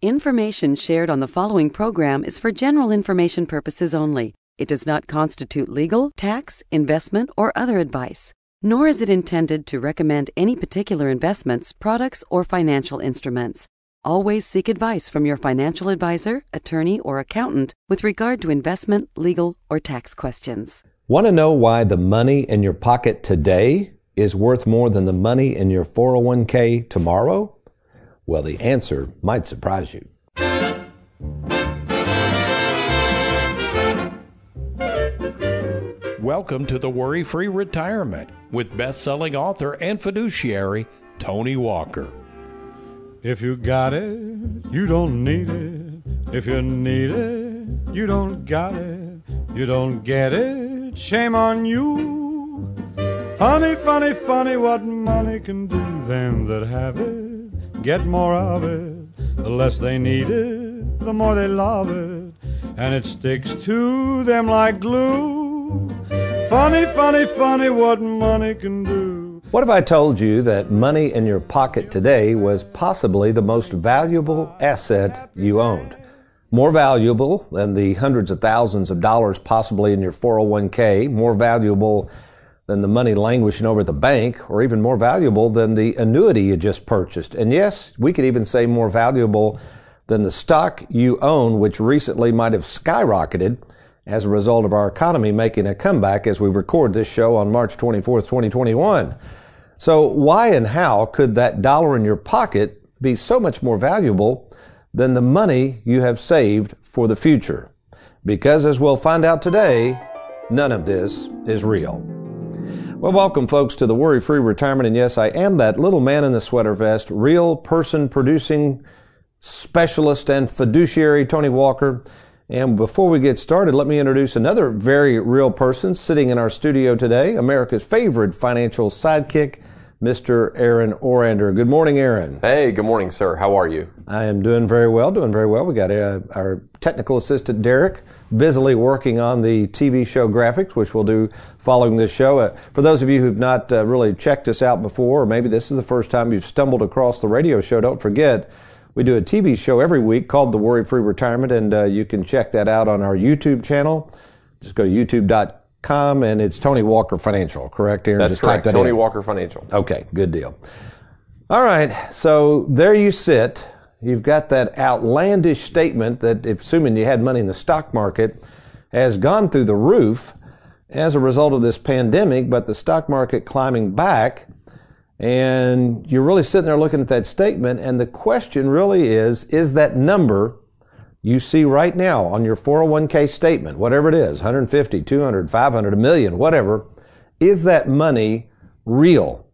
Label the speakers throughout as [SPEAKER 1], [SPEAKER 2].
[SPEAKER 1] Information shared on the following program is for general information purposes only. It does not constitute legal, tax, investment, or other advice, nor is it intended to recommend any particular investments, products, or financial instruments. Always seek advice from your financial advisor, attorney, or accountant with regard to investment, legal, or tax questions.
[SPEAKER 2] Want to know why the money in your pocket today is worth more than the money in your 401k tomorrow? Well, the answer might surprise you.
[SPEAKER 3] Welcome to the Worry Free Retirement with best selling author and fiduciary Tony Walker.
[SPEAKER 4] If you got it, you don't need it. If you need it, you don't got it. You don't get it, shame on you. Funny, funny, funny what money can do. Them that have it get more of it. The less they need it, the more they love it. And it sticks to them like glue. Funny, funny, funny what money can do.
[SPEAKER 2] What if I told you that money in your pocket today was possibly the most valuable asset you owned? More valuable than the hundreds of thousands of dollars possibly in your 401k, more valuable than the money languishing over at the bank, or even more valuable than the annuity you just purchased. And yes, we could even say more valuable than the stock you own, which recently might have skyrocketed as a result of our economy making a comeback as we record this show on March 24th, 2021. So why and how could that dollar in your pocket be so much more valuable than the money you have saved for the future? Because as we'll find out today, none of this is real. Well, welcome folks to the Worry Free Retirement. And yes, I am that little man in the sweater vest, real person producing specialist and fiduciary Tony Walker. And before we get started, let me introduce another very real person sitting in our studio today, America's favorite financial sidekick, Mr. Aaron Orander. Good morning, Aaron.
[SPEAKER 5] Hey, good morning, sir. How are you?
[SPEAKER 2] I am doing very well, doing very well. We got uh, our technical assistant, Derek, busily working on the TV show graphics, which we'll do following this show. Uh, for those of you who've not uh, really checked us out before, or maybe this is the first time you've stumbled across the radio show, don't forget, we do a TV show every week called The Worry Free Retirement, and uh, you can check that out on our YouTube channel. Just go to youtube.com, and it's Tony Walker Financial, correct, Aaron?
[SPEAKER 5] That's
[SPEAKER 2] Just
[SPEAKER 5] correct.
[SPEAKER 2] That
[SPEAKER 5] Tony
[SPEAKER 2] in.
[SPEAKER 5] Walker Financial.
[SPEAKER 2] Okay, good deal. All right, so there you sit. You've got that outlandish statement that, if assuming you had money in the stock market, has gone through the roof as a result of this pandemic, but the stock market climbing back. And you're really sitting there looking at that statement, and the question really is is that number you see right now on your 401k statement, whatever it is 150, 200, 500, a million, whatever is that money real?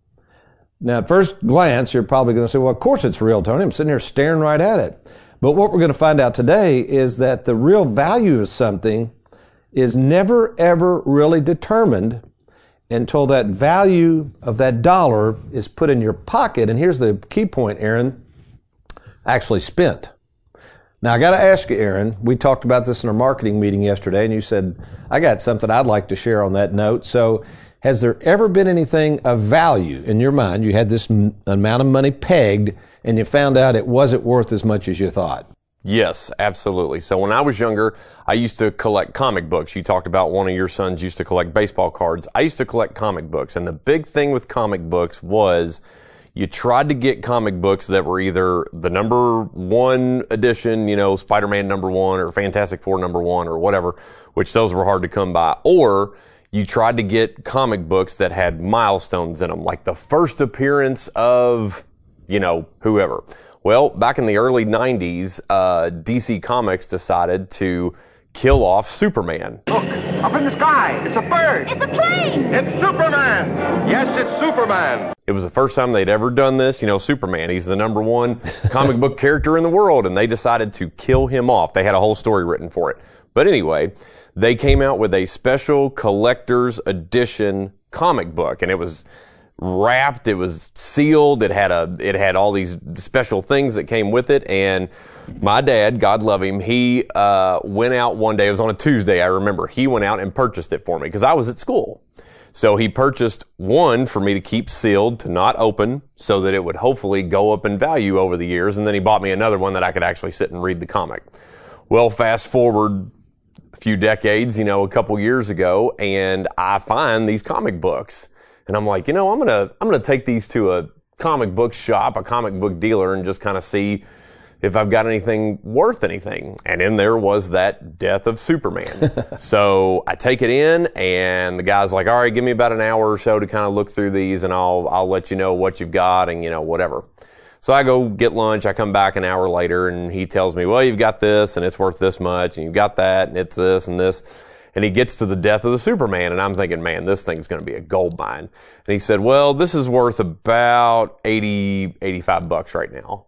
[SPEAKER 2] Now, at first glance, you're probably going to say, well, of course it's real, Tony. I'm sitting here staring right at it. But what we're going to find out today is that the real value of something is never, ever really determined until that value of that dollar is put in your pocket. And here's the key point, Aaron actually spent. Now, I got to ask you, Aaron, we talked about this in our marketing meeting yesterday, and you said, I got something I'd like to share on that note. So, has there ever been anything of value in your mind? You had this m- amount of money pegged, and you found out it wasn't worth as much as you thought.
[SPEAKER 5] Yes, absolutely. So when I was younger, I used to collect comic books. You talked about one of your sons used to collect baseball cards. I used to collect comic books. And the big thing with comic books was you tried to get comic books that were either the number one edition, you know, Spider-Man number one or Fantastic Four number one or whatever, which those were hard to come by. Or you tried to get comic books that had milestones in them, like the first appearance of, you know, whoever. Well, back in the early 90s, uh, DC Comics decided to kill off Superman.
[SPEAKER 6] Look, up in the sky. It's a bird.
[SPEAKER 7] It's a plane!
[SPEAKER 6] It's Superman. Yes, it's Superman.
[SPEAKER 5] It was the first time they'd ever done this. You know, Superman, he's the number one comic book character in the world, and they decided to kill him off. They had a whole story written for it. But anyway, they came out with a special collector's edition comic book, and it was wrapped, it was sealed, it had a, it had all these special things that came with it, and my dad, God love him, he, uh, went out one day, it was on a Tuesday, I remember, he went out and purchased it for me, because I was at school. So he purchased one for me to keep sealed, to not open, so that it would hopefully go up in value over the years. And then he bought me another one that I could actually sit and read the comic. Well, fast forward a few decades, you know, a couple years ago, and I find these comic books. And I'm like, you know, I'm gonna I'm gonna take these to a comic book shop, a comic book dealer, and just kind of see if I've got anything worth anything. And in there was that death of Superman. so I take it in and the guy's like, all right, give me about an hour or so to kind of look through these and I'll, I'll let you know what you've got and, you know, whatever. So I go get lunch. I come back an hour later and he tells me, well, you've got this and it's worth this much and you've got that and it's this and this. And he gets to the death of the Superman and I'm thinking, man, this thing's going to be a gold mine. And he said, well, this is worth about 80, 85 bucks right now,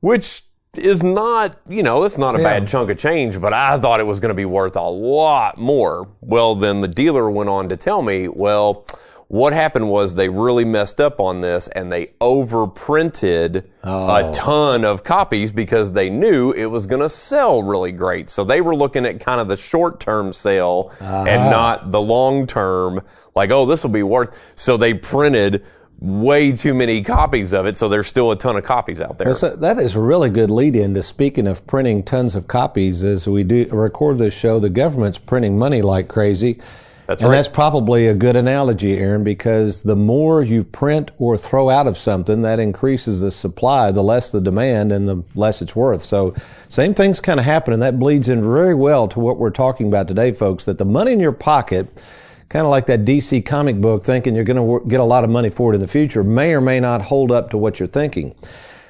[SPEAKER 5] which is not, you know, it's not a
[SPEAKER 2] Yeah.
[SPEAKER 5] bad chunk of change, but I thought it was going to be worth a lot more. Well, then the dealer went on to tell me, well, what happened was they really messed up on this and they overprinted a oh. ton of copies because they knew it was going to sell really great. So they were looking at kind of the short term sale and uh-huh. not the long term, like, oh, this will be worth. So they printed way too many copies of it. So there's still a ton of copies out there.
[SPEAKER 2] So that is a really good lead in to speaking of printing tons of copies. As we do record this show, the government's printing money like crazy.
[SPEAKER 5] That's
[SPEAKER 2] and
[SPEAKER 5] right.
[SPEAKER 2] that's probably a good analogy, Aaron, because the more you print or throw out of something, that increases the supply, the less the demand, and the less it's worth. So, same thing's kind of happening. That bleeds in very well to what we're talking about today, folks. That the money in your pocket, kind of like that DC comic book, thinking you're going to get a lot of money for it in the future, may or may not hold up to what you're thinking.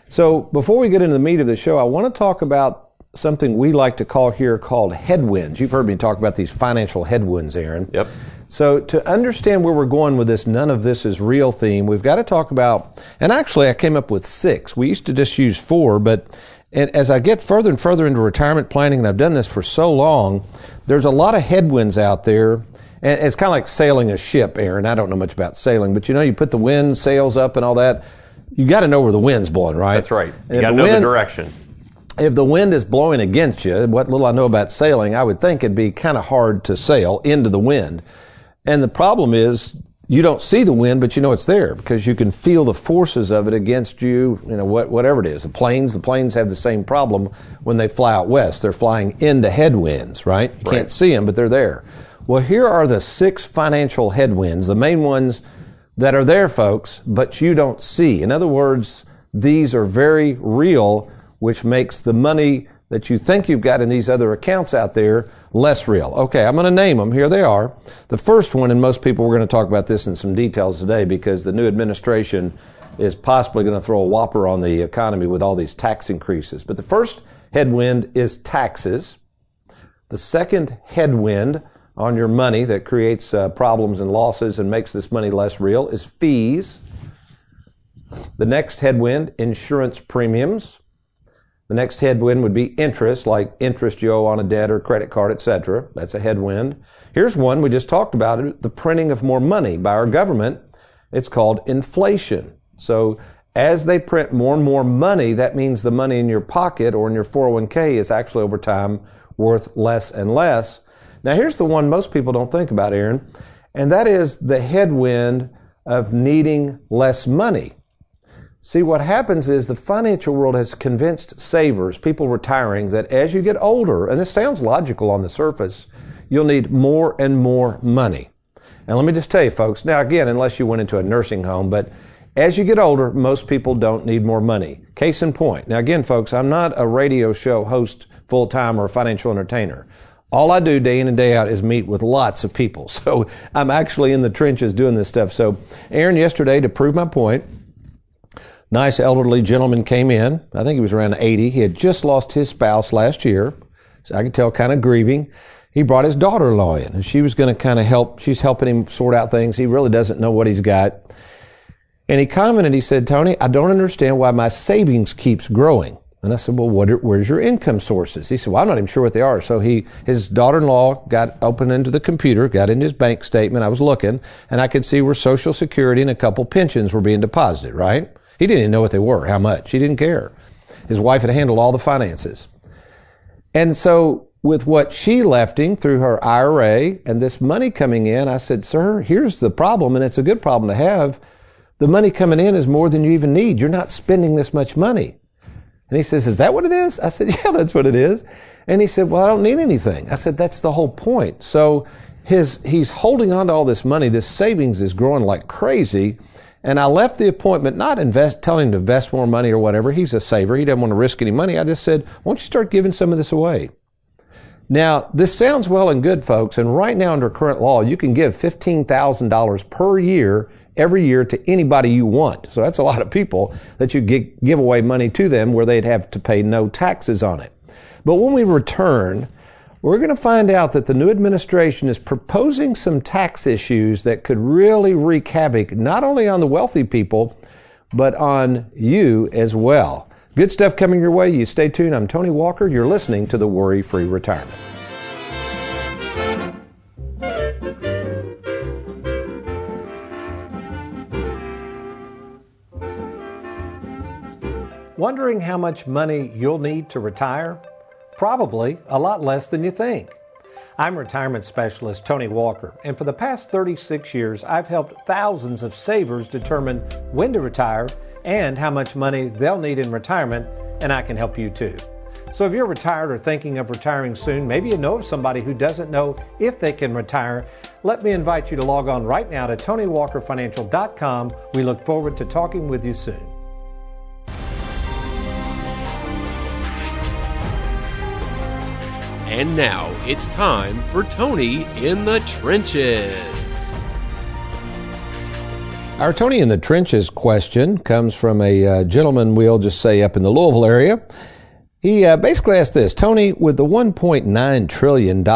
[SPEAKER 2] So, before we get into the meat of the show, I want to talk about something we like to call here called headwinds. You've heard me talk about these financial headwinds, Aaron.
[SPEAKER 5] Yep.
[SPEAKER 2] So, to understand where we're going with this, none of this is real theme, we've got to talk about, and actually, I came up with six. We used to just use four, but and as I get further and further into retirement planning, and I've done this for so long, there's a lot of headwinds out there. And it's kind of like sailing a ship, Aaron. I don't know much about sailing, but you know, you put the wind sails up and all that. You got to know where the wind's blowing, right?
[SPEAKER 5] That's right. You got to
[SPEAKER 2] the
[SPEAKER 5] know the
[SPEAKER 2] wind-
[SPEAKER 5] direction.
[SPEAKER 2] If the wind is blowing against you, what little I know about sailing, I would think it'd be kind of hard to sail into the wind. And the problem is you don't see the wind, but you know it's there because you can feel the forces of it against you, you know, what, whatever it is. The planes, the planes have the same problem when they fly out west. They're flying into headwinds, right? You can't see them, but they're there. Well, here are the six financial headwinds, the main ones that are there, folks, but you don't see. In other words, these are very real, which makes the money that you think you've got in these other accounts out there less real. Okay, I'm going to name them. Here they are. The first one, and most people, we're going to talk about this in some details today because the new administration is possibly going to throw a whopper on the economy with all these tax increases. But the first headwind is taxes. The second headwind on your money that creates uh, problems and losses and makes this money less real is fees. The next headwind, insurance premiums. The next headwind would be interest, like interest you owe on a debt or credit card, etc. That's a headwind. Here's one we just talked about the printing of more money by our government. It's called inflation. So as they print more and more money, that means the money in your pocket or in your 401k is actually over time worth less and less. Now here's the one most people don't think about, Aaron, and that is the headwind of needing less money. See, what happens is the financial world has convinced savers, people retiring, that as you get older, and this sounds logical on the surface, you'll need more and more money. And let me just tell you, folks, now again, unless you went into a nursing home, but as you get older, most people don't need more money. Case in point. Now, again, folks, I'm not a radio show host full time or a financial entertainer. All I do day in and day out is meet with lots of people. So I'm actually in the trenches doing this stuff. So, Aaron, yesterday, to prove my point, nice elderly gentleman came in. I think he was around 80. He had just lost his spouse last year. So I could tell kind of grieving. He brought his daughter in law in and she was going to kind of help. She's helping him sort out things. He really doesn't know what he's got. And he commented, he said, Tony, I don't understand why my savings keeps growing. And I said, well, what are, where's your income sources? He said, well, I'm not even sure what they are. So he, his daughter-in-law got open into the computer, got in his bank statement. I was looking and I could see where social security and a couple pensions were being deposited, right? He didn't even know what they were, how much. He didn't care. His wife had handled all the finances. And so with what she left him through her IRA and this money coming in, I said, Sir, here's the problem, and it's a good problem to have. The money coming in is more than you even need. You're not spending this much money. And he says, Is that what it is? I said, Yeah, that's what it is. And he said, Well, I don't need anything. I said, That's the whole point. So his, he's holding on to all this money. This savings is growing like crazy. And I left the appointment not invest, telling him to invest more money or whatever. He's a saver. He doesn't want to risk any money. I just said, why don't you start giving some of this away? Now, this sounds well and good, folks. And right now, under current law, you can give $15,000 per year every year to anybody you want. So that's a lot of people that you give away money to them where they'd have to pay no taxes on it. But when we return, we're going to find out that the new administration is proposing some tax issues that could really wreak havoc not only on the wealthy people, but on you as well. Good stuff coming your way. You stay tuned. I'm Tony Walker. You're listening to the Worry Free Retirement. Wondering how much money you'll need to retire? Probably a lot less than you think. I'm retirement specialist Tony Walker, and for the past 36 years, I've helped thousands of savers determine when to retire and how much money they'll need in retirement, and I can help you too. So if you're retired or thinking of retiring soon, maybe you know of somebody who doesn't know if they can retire, let me invite you to log on right now to TonyWalkerFinancial.com. We look forward to talking with you soon.
[SPEAKER 7] And now it's time for Tony in the Trenches.
[SPEAKER 2] Our Tony in the Trenches question comes from a uh, gentleman, we'll just say up in the Louisville area. He uh, basically asked this Tony, with the $1.9 trillion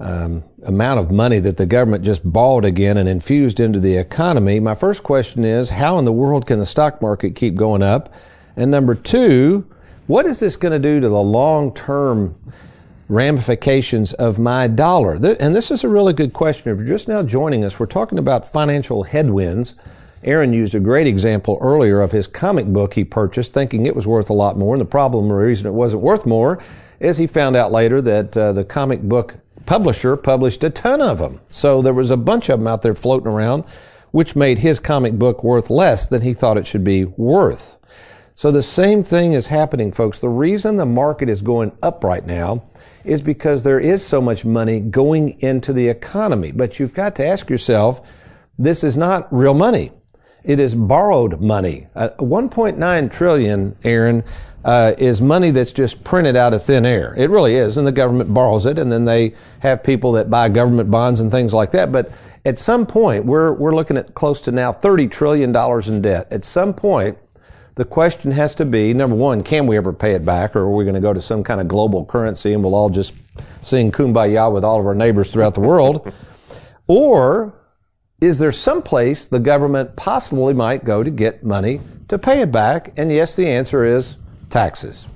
[SPEAKER 2] um, amount of money that the government just bought again and infused into the economy, my first question is how in the world can the stock market keep going up? And number two, what is this going to do to the long term ramifications of my dollar? And this is a really good question. If you're just now joining us, we're talking about financial headwinds. Aaron used a great example earlier of his comic book he purchased, thinking it was worth a lot more. And the problem, or reason it wasn't worth more, is he found out later that uh, the comic book publisher published a ton of them. So there was a bunch of them out there floating around, which made his comic book worth less than he thought it should be worth. So the same thing is happening, folks. The reason the market is going up right now is because there is so much money going into the economy. But you've got to ask yourself, this is not real money. It is borrowed money. Uh, 1.9 trillion, Aaron, uh, is money that's just printed out of thin air. It really is, and the government borrows it, and then they have people that buy government bonds and things like that. But at some point, we're we're looking at close to now 30 trillion dollars in debt. At some point, the question has to be number one, can we ever pay it back, or are we going to go to some kind of global currency and we'll all just sing kumbaya with all of our neighbors throughout the world? or is there some place the government possibly might go to get money to pay it back? And yes, the answer is taxes.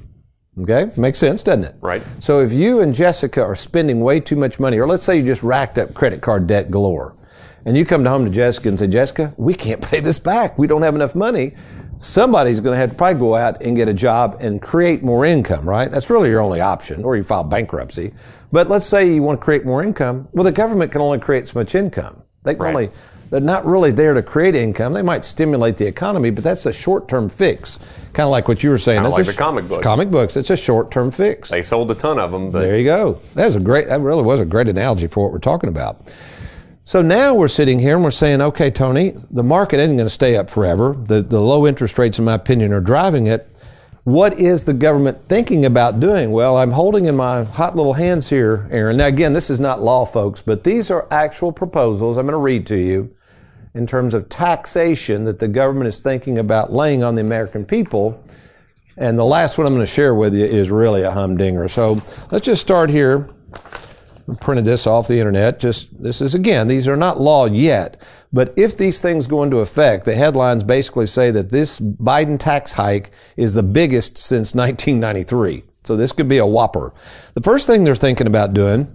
[SPEAKER 2] Okay? Makes sense, doesn't it?
[SPEAKER 5] Right.
[SPEAKER 2] So if you and Jessica are spending way too much money, or let's say you just racked up credit card debt galore, and you come to home to Jessica and say, Jessica, we can't pay this back. We don't have enough money somebody's going to have to probably go out and get a job and create more income, right? That's really your only option, or you file bankruptcy. But let's say you want to create more income. Well, the government can only create so much income. They can right. only, they're not really there to create income. They might stimulate the economy, but that's a short-term fix. Kind of like what you were saying.
[SPEAKER 5] Kind of like the comic books.
[SPEAKER 2] Comic books. It's a short-term fix.
[SPEAKER 5] They sold a ton of them. But.
[SPEAKER 2] There you go. That was a great, that really was a great analogy for what we're talking about. So now we're sitting here and we're saying, okay, Tony, the market isn't going to stay up forever. The, the low interest rates, in my opinion, are driving it. What is the government thinking about doing? Well, I'm holding in my hot little hands here, Aaron. Now, again, this is not law, folks, but these are actual proposals I'm going to read to you in terms of taxation that the government is thinking about laying on the American people. And the last one I'm going to share with you is really a humdinger. So let's just start here printed this off the internet. Just this is again, these are not law yet, but if these things go into effect, the headlines basically say that this Biden tax hike is the biggest since 1993. So this could be a whopper. The first thing they're thinking about doing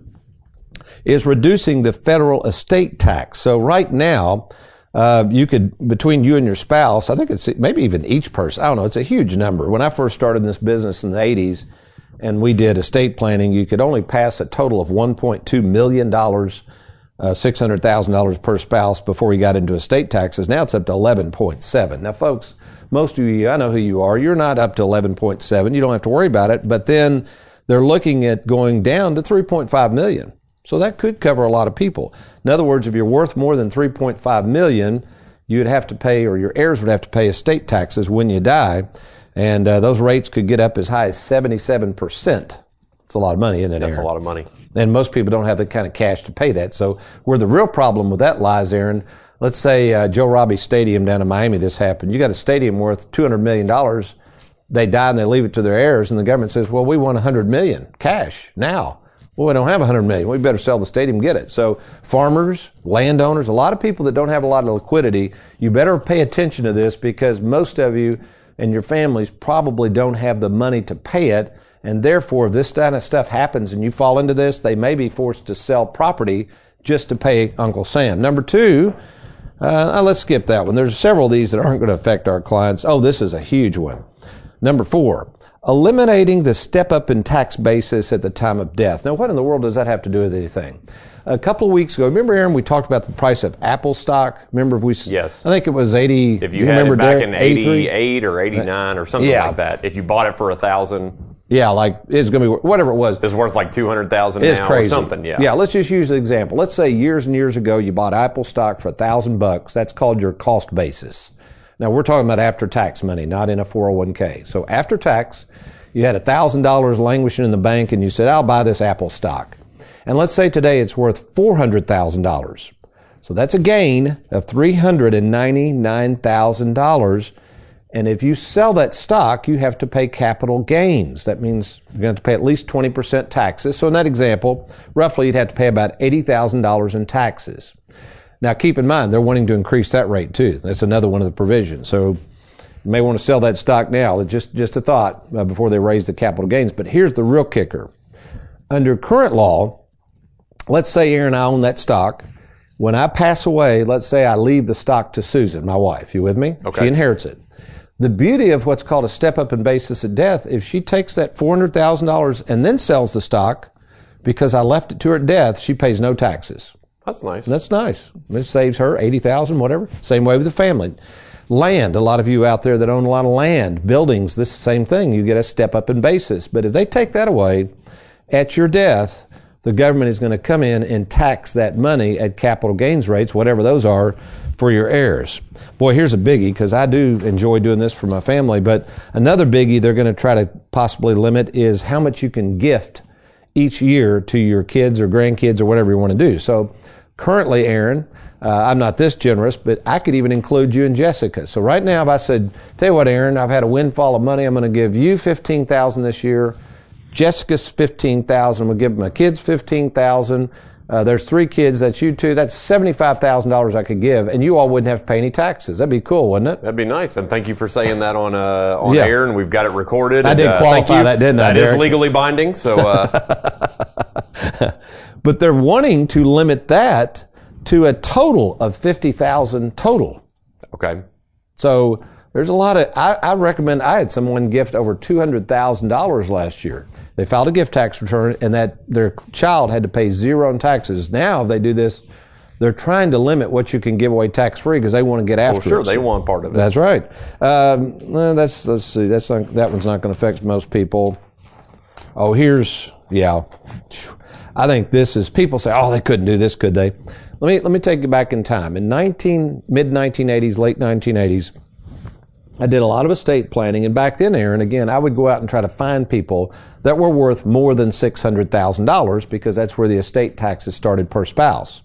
[SPEAKER 2] is reducing the federal estate tax. So right now, uh, you could between you and your spouse, I think it's maybe even each person. I don't know. It's a huge number. When I first started in this business in the 80s and we did estate planning, you could only pass a total of $1.2 million, uh, $600,000 per spouse before you got into estate taxes. Now it's up to 11.7. Now, folks, most of you, I know who you are. You're not up to 11.7. You don't have to worry about it. But then they're looking at going down to 3.5 million. So that could cover a lot of people. In other words, if you're worth more than 3.5 million, you would have to pay, or your heirs would have to pay estate taxes when you die. And uh, those rates could get up as high as 77%. It's a lot of money, isn't it?
[SPEAKER 5] That's
[SPEAKER 2] Aaron?
[SPEAKER 5] a lot of money.
[SPEAKER 2] And most people don't have the kind of cash to pay that. So where the real problem with that lies, Aaron, let's say uh, Joe Robbie Stadium down in Miami, this happened. You got a stadium worth $200 million. They die and they leave it to their heirs, and the government says, well, we want 100 million cash now. Well, we don't have 100 million. We better sell the stadium, get it. So farmers, landowners, a lot of people that don't have a lot of liquidity, you better pay attention to this because most of you and your families probably don't have the money to pay it. And therefore, if this kind of stuff happens and you fall into this, they may be forced to sell property just to pay Uncle Sam. Number two, uh, let's skip that one. There's several of these that aren't going to affect our clients. Oh, this is a huge one. Number four, eliminating the step up in tax basis at the time of death. Now, what in the world does that have to do with anything? A couple of weeks ago, remember, Aaron, we talked about the price of Apple stock. Remember, if we
[SPEAKER 5] Yes.
[SPEAKER 2] I think it was eighty.
[SPEAKER 5] If you, had
[SPEAKER 2] remember
[SPEAKER 5] it back in
[SPEAKER 2] 83?
[SPEAKER 5] 88 or 89 or something
[SPEAKER 2] Yeah.
[SPEAKER 5] like that, if you bought it for a thousand,
[SPEAKER 2] yeah, like it's going to be whatever it was.
[SPEAKER 5] it's worth like 200,000
[SPEAKER 2] It's
[SPEAKER 5] now
[SPEAKER 2] crazy.
[SPEAKER 5] or something. Yeah.
[SPEAKER 2] Yeah. Let's just use an example. Let's say years and years ago you bought Apple stock for a thousand bucks. That's called your cost basis. Now we're talking about after tax money, not in a 401k. So after tax, you had a thousand dollars languishing in the bank and you said, I'll buy this Apple stock. And let's say today it's worth $400,000. So that's a gain of $399,000. And if you sell that stock, you have to pay capital gains. That means you're going to have to pay at least 20% taxes. So in that example, roughly you'd have to pay about $80,000 in taxes. Now keep in mind, they're wanting to increase that rate too. That's another one of the provisions. So you may want to sell that stock now. Just, just a thought uh, before they raise the capital gains. But here's the real kicker. Under current law, let's say Aaron and I own that stock. When I pass away, let's say I leave the stock to Susan, my wife. You with me?
[SPEAKER 5] Okay.
[SPEAKER 2] She inherits it. The beauty of what's called a step up in basis of death, if she takes that $400,000 and then sells the stock because I left it to her at death, she pays no taxes.
[SPEAKER 5] That's nice.
[SPEAKER 2] That's nice. It saves her 80,000, whatever. Same way with the family. Land, a lot of you out there that own a lot of land, buildings, this is the same thing. You get a step up in basis. But if they take that away at your death, the government is going to come in and tax that money at capital gains rates, whatever those are, for your heirs. Boy, here's a biggie because I do enjoy doing this for my family. But another biggie they're going to try to possibly limit is how much you can gift each year to your kids or grandkids or whatever you want to do. So currently, Aaron, uh, I'm not this generous, but I could even include you and Jessica. So right now, if I said, "Tell you what, Aaron, I've had a windfall of money. I'm going to give you fifteen thousand this year. Jessica's fifteen thousand. We'll give my kids fifteen thousand. Uh, there's three kids. That's you two. That's seventy-five thousand dollars I could give, and you all wouldn't have to pay any taxes. That'd be cool, wouldn't it?
[SPEAKER 5] That'd be nice, and thank you for saying that on uh, on
[SPEAKER 2] Yeah.
[SPEAKER 5] air, and we've got it recorded.
[SPEAKER 2] I
[SPEAKER 5] and,
[SPEAKER 2] did
[SPEAKER 5] uh,
[SPEAKER 2] qualify
[SPEAKER 5] thank you.
[SPEAKER 2] that, didn't I,
[SPEAKER 5] That is
[SPEAKER 2] Derek?
[SPEAKER 5] legally binding. So uh,
[SPEAKER 2] But they're wanting to limit that to a total of fifty thousand total.
[SPEAKER 5] okay,
[SPEAKER 2] So there's a lot of. I, I recommend. I had someone gift over two hundred thousand dollars last year. They filed a gift tax return, and that their child had to pay zero in taxes. Now, if they do this, they're trying to limit what you can give away tax free because they want to get after.
[SPEAKER 5] well, sure,
[SPEAKER 2] it.
[SPEAKER 5] they want part of it.
[SPEAKER 2] That's right. Um, that's let's see. That's not, that one's not going to affect most people. Oh, here's yeah. I think this is people say, oh, they couldn't do this, could they? Let me let me take you back in time. In 19 mid 1980s, late 1980s, I did a lot of estate planning, and back then, Aaron, again, I would go out and try to find people that were worth more than six hundred thousand dollars because that's where the estate taxes started per spouse.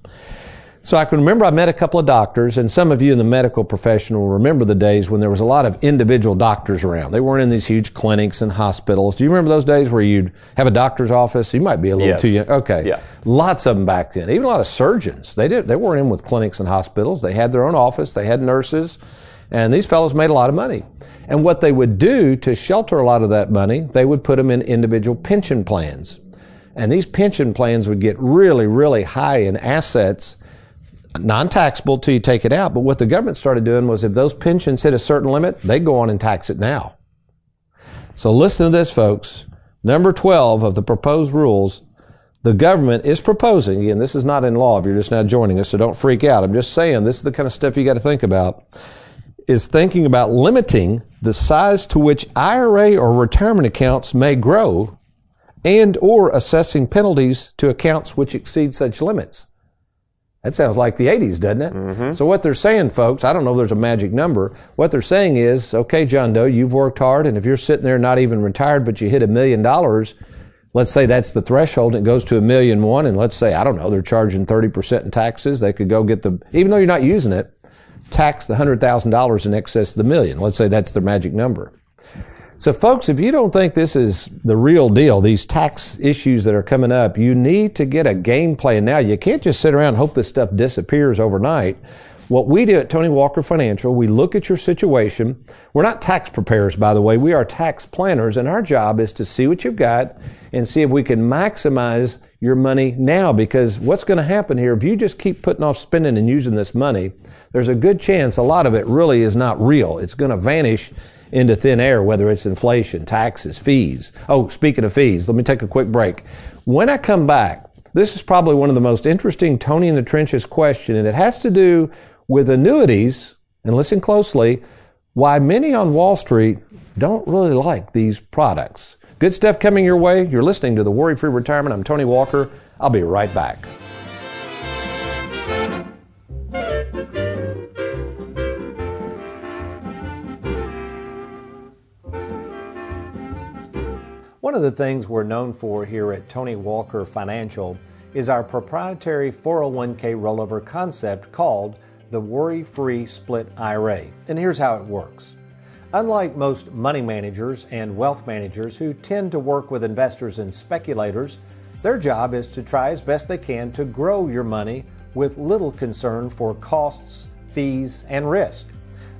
[SPEAKER 2] So I can remember I met a couple of doctors, and some of you in the medical profession will remember the days when there was a lot of individual doctors around. They weren't in these huge clinics and hospitals. Do you remember those days where you'd have a doctor's office? You might be a little
[SPEAKER 5] Yes.
[SPEAKER 2] too young. Okay.
[SPEAKER 5] Yeah.
[SPEAKER 2] Lots of them back then. Even a lot of surgeons. They did. They weren't in with clinics and hospitals. They had their own office. They had nurses, and these fellows made a lot of money. And what they would do to shelter a lot of that money, they would put them in individual pension plans. And these pension plans would get really, really high in assets non-taxable till you take it out. But what the government started doing was if those pensions hit a certain limit, they go on and tax it now. So listen to this, folks. number 12 of the proposed rules, the government is proposing, again, this is not in law if you're just now joining us, so don't freak out. I'm just saying this is the kind of stuff you got to think about, is thinking about limiting the size to which IRA or retirement accounts may grow and or assessing penalties to accounts which exceed such limits. That sounds like the 80s, doesn't it? Mm-hmm. So what they're saying, folks, I don't know if there's a magic number. What they're saying is, okay, John Doe, you've worked hard, and if you're sitting there not even retired, but you hit a million dollars, let's say that's the threshold, and it goes to a million one, and let's say, I don't know, they're charging 30% in taxes. They could go get the, even though you're not using it, tax the $100,000 in excess of the million. Let's say that's their magic number. So, folks, if you don't think this is the real deal, these tax issues that are coming up, you need to get a game plan now. You can't just sit around and hope this stuff disappears overnight. What we do at Tony Walker Financial, we look at your situation. We're not tax preparers, by the way. We are tax planners, and our job is to see what you've got and see if we can maximize your money now. Because what's going to happen here, if you just keep putting off spending and using this money, there's a good chance a lot of it really is not real. It's going to vanish into thin air, whether it's inflation, taxes, fees. Oh, speaking of fees, let me take a quick break. When I come back, this is probably one of the most interesting Tony in the Trenches question, and it has to do with annuities. And listen closely, why many on Wall Street don't really like these products. Good stuff coming your way. You're listening to the Worry Free Retirement. I'm Tony Walker. I'll be right back. One of the things we're known for here at Tony Walker Financial is our proprietary 401k rollover concept called the Worry Free Split IRA. And here's how it works. Unlike most money managers and wealth managers who tend to work with investors and speculators, their job is to try as best they can to grow your money with little concern for costs, fees, and risk.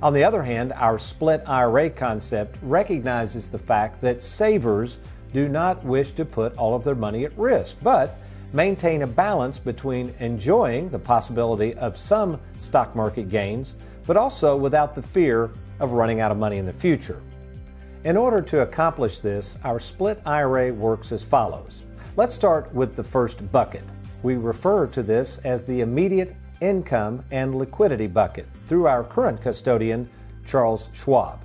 [SPEAKER 2] On the other hand, our split IRA concept recognizes the fact that savers do not wish to put all of their money at risk, but maintain a balance between enjoying the possibility of some stock market gains, but also without the fear of running out of money in the future. In order to accomplish this, our split IRA works as follows. Let's start with the first bucket. We refer to this as the immediate income and liquidity bucket through our current custodian, Charles Schwab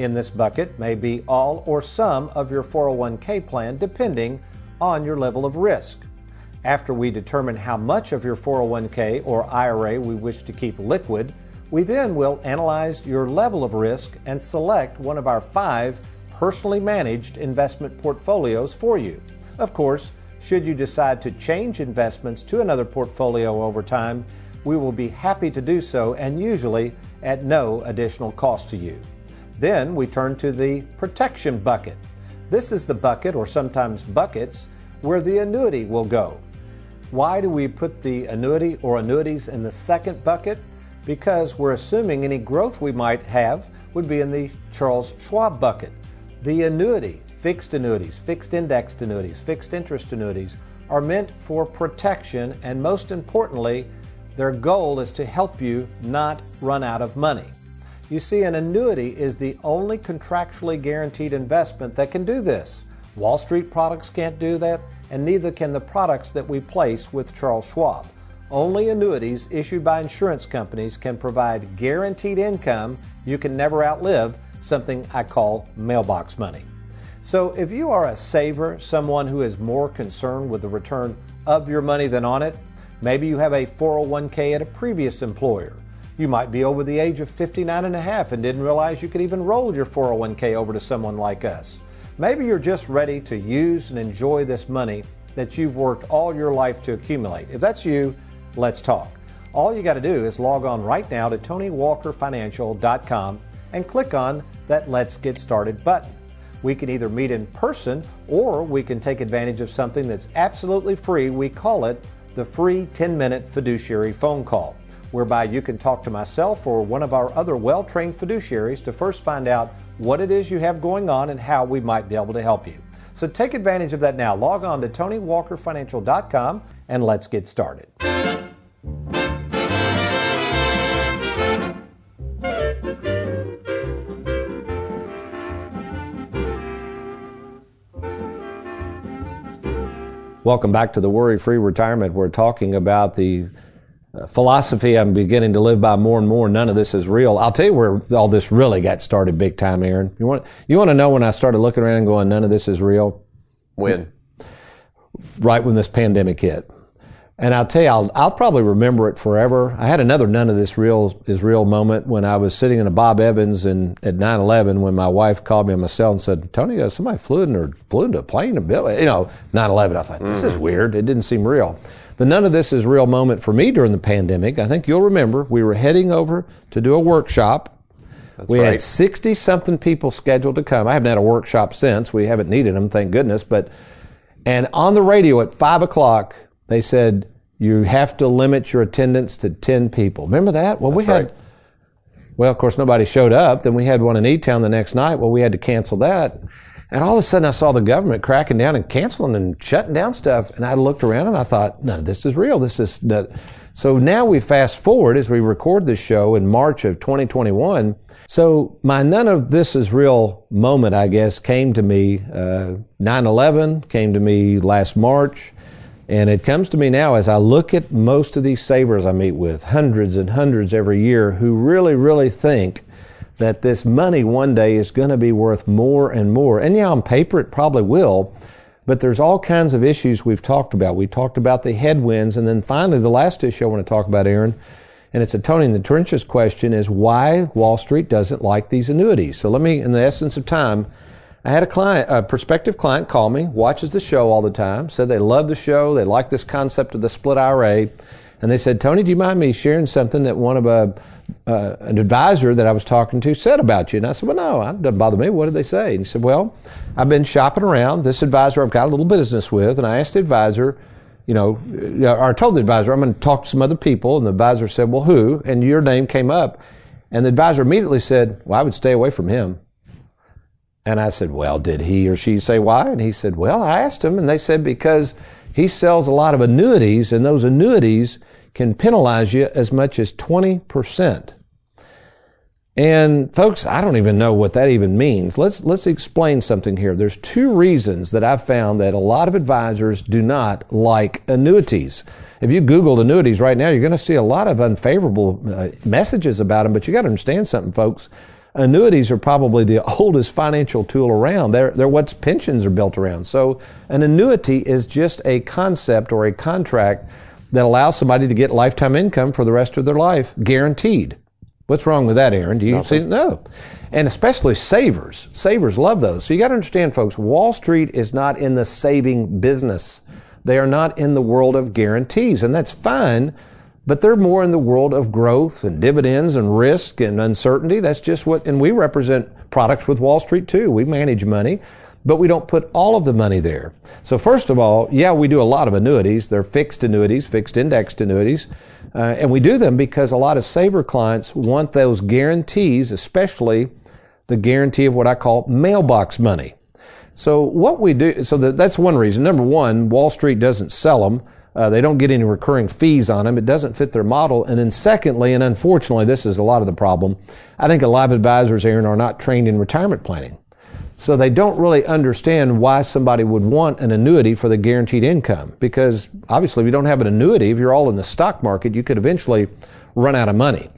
[SPEAKER 2] in this bucket may be all or some of your 401k plan depending on your level of risk. After we determine how much of your 401k or IRA we wish to keep liquid, we then will analyze your level of risk and select one of our five personally managed investment portfolios for you. Of course, should you decide to change investments to another portfolio over time, we will be happy to do so and usually at no additional cost to you. Then we turn to the protection bucket. This is the bucket, or sometimes buckets, where the annuity will go. Why do we put the annuity or annuities in the second bucket? Because we're assuming any growth we might have would be in the Charles Schwab bucket. The annuity, fixed annuities, fixed indexed annuities, fixed interest annuities are meant for protection, and most importantly, their goal is to help you not run out of money. You see, an annuity is the only contractually guaranteed investment that can do this. Wall Street products can't do that, and neither can the products that we place with Charles Schwab. Only annuities issued by insurance companies can provide guaranteed income you can never outlive, something I call mailbox money. So, if you are a saver, someone who is more concerned with the return of your money than on it, maybe you have a 401k at a previous employer you might be over the age of 59 and a half and didn't realize you could even roll your 401k over to someone like us. Maybe you're just ready to use and enjoy this money that you've worked all your life to accumulate. If that's you, let's talk. All you got to do is log on right now to TonyWalkerFinancial.com and click on that Let's Get Started button. We can either meet in person or we can take advantage of something that's absolutely free. We call it the free 10 minute fiduciary phone call whereby you can talk to myself or one of our other well trained fiduciaries to first find out what it is you have going on and how we might be able to help you. So take advantage of that now. Log on to TonyWalkerFinancial.com and let's get started. Welcome back to the Worry Free Retirement. We're talking about the uh, philosophy I'm beginning to live by more and more. None of this is real. I'll tell you where all this really got started big time, Aaron. You want you want to know when I started looking around and going, none of this is real?
[SPEAKER 5] When?
[SPEAKER 2] Right when this pandemic hit. And I'll tell you, I'll, I'll probably remember it forever. I had another none of this real is real moment when I was sitting in a Bob Evans and at 9/11 when my wife called me on my cell and said, "Tony, uh, somebody flew in or flew into a plane a bit." You know, 9/11. I thought this is weird. It didn't seem real. The none of this is real moment for me during the pandemic. I think you'll remember we were heading over to do a workshop. we
[SPEAKER 5] right.
[SPEAKER 2] had 60 something people scheduled to come. I haven't had a workshop since. We haven't needed them, thank goodness. But and on the radio at five o'clock, they said you have to limit your attendance to 10 people. Remember that? Well, we
[SPEAKER 5] That's
[SPEAKER 2] had,
[SPEAKER 5] right.
[SPEAKER 2] well, of course, nobody showed up. Then we had one in E Town the next night. Well, we had to cancel that. And all of a sudden, I saw the government cracking down and canceling and shutting down stuff. And I looked around and I thought, none of this is real. This is not. So now we fast forward as we record this show in March of 2021. So my none of this is real moment, I guess, came to me. Uh, 9/11 came to me last March. And it comes to me now as I look at most of these savers I meet with, hundreds and hundreds every year, who really, really think that this money one day is going to be worth more and more. And yeah, on paper it probably will, but there's all kinds of issues we've talked about. We talked about the headwinds, and then finally, the last issue I want to talk about, Aaron, and it's a Tony in the Trenches question, is why Wall Street doesn't like these annuities. So let me, in the essence of time, I had a client, a prospective client call me, watches the show all the time, said they love the show, they like this concept of the split IRA, and they said, Tony, do you mind me sharing something that one of a, uh, an advisor that I was talking to said about you? And I said, well, no, it doesn't bother me. What did they say? And he said, well, I've been shopping around. This advisor I've got a little business with, and I asked the advisor, you know, or I told the advisor I'm going to talk to some other people, and the advisor said, well, who? And your name came up, and the advisor immediately said, well, I would stay away from him. And I said, Well, did he or she say why? And he said, Well, I asked him, and they said because he sells a lot of annuities, and those annuities can penalize you as much as 20%. And folks, I don't even know what that even means. Let's let's explain something here. There's two reasons that I've found that a lot of advisors do not like annuities. If you Googled annuities right now, you're going to see a lot of unfavorable uh, messages about them. But you got to understand something, folks. Annuities are probably the oldest financial tool around. They're, they're what pensions are built around. So an annuity is just a concept or a contract that allows somebody to get lifetime income for the rest of their life, guaranteed. What's wrong with that, Aaron? Do you see? No. And especially savers. Savers love those. So you got to understand, folks, Wall Street is not in the saving business. They are not in the world of guarantees, and that's fine, but they're more in the world of growth and dividends and risk and uncertainty. That's just what, and we represent products with Wall Street too. We manage money, but we don't put all of the money there. So first of all, yeah, we do a lot of annuities. They're fixed annuities, fixed indexed annuities. Uh, and we do them because a lot of saver clients want those guarantees, especially the guarantee of what I call mailbox money. So what we do, so that, that's one reason. Number one, Wall Street doesn't sell them. Uh, they don't get any recurring fees on them. It doesn't fit their model. And then secondly, and unfortunately, this is a lot of the problem. I think a lot of advisors, Aaron, are not trained in retirement planning. So they don't really understand why somebody would want an annuity for the guaranteed income. Because obviously, if you don't have an annuity, if you're all in the stock market, you could eventually run out of money.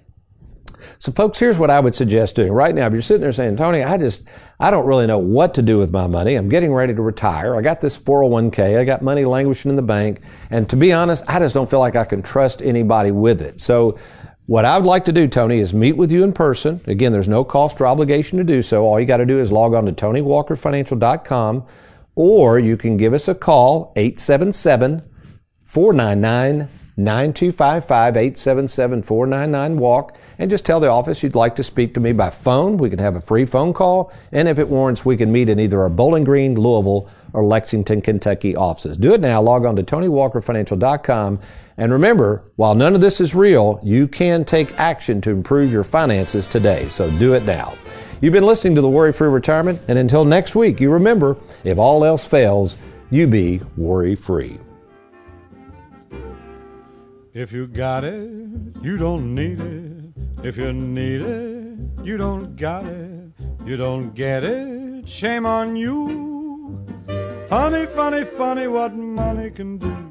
[SPEAKER 2] So folks, here's what I would suggest doing right now. If you're sitting there saying, Tony, I just, I don't really know what to do with my money. I'm getting ready to retire. I got this 401k. I got money languishing in the bank. And to be honest, I just don't feel like I can trust anybody with it. So what I would like to do, Tony, is meet with you in person. Again, there's no cost or obligation to do so. All you got to do is log on to TonyWalkerFinancial.com or you can give us a call, 877 499 9255 877 499 WALK and just tell the office you'd like to speak to me by phone. We can have a free phone call. And if it warrants, we can meet in either our Bowling Green, Louisville, or Lexington, Kentucky offices. Do it now. Log on to TonyWalkerFinancial.com. And remember, while none of this is real, you can take action to improve your finances today. So do it now. You've been listening to the Worry Free Retirement. And until next week, you remember if all else fails, you be worry free.
[SPEAKER 4] If you got it, you don't need it. If you need it, you don't got it. You don't get it. Shame on you. Funny, funny, funny what money can do.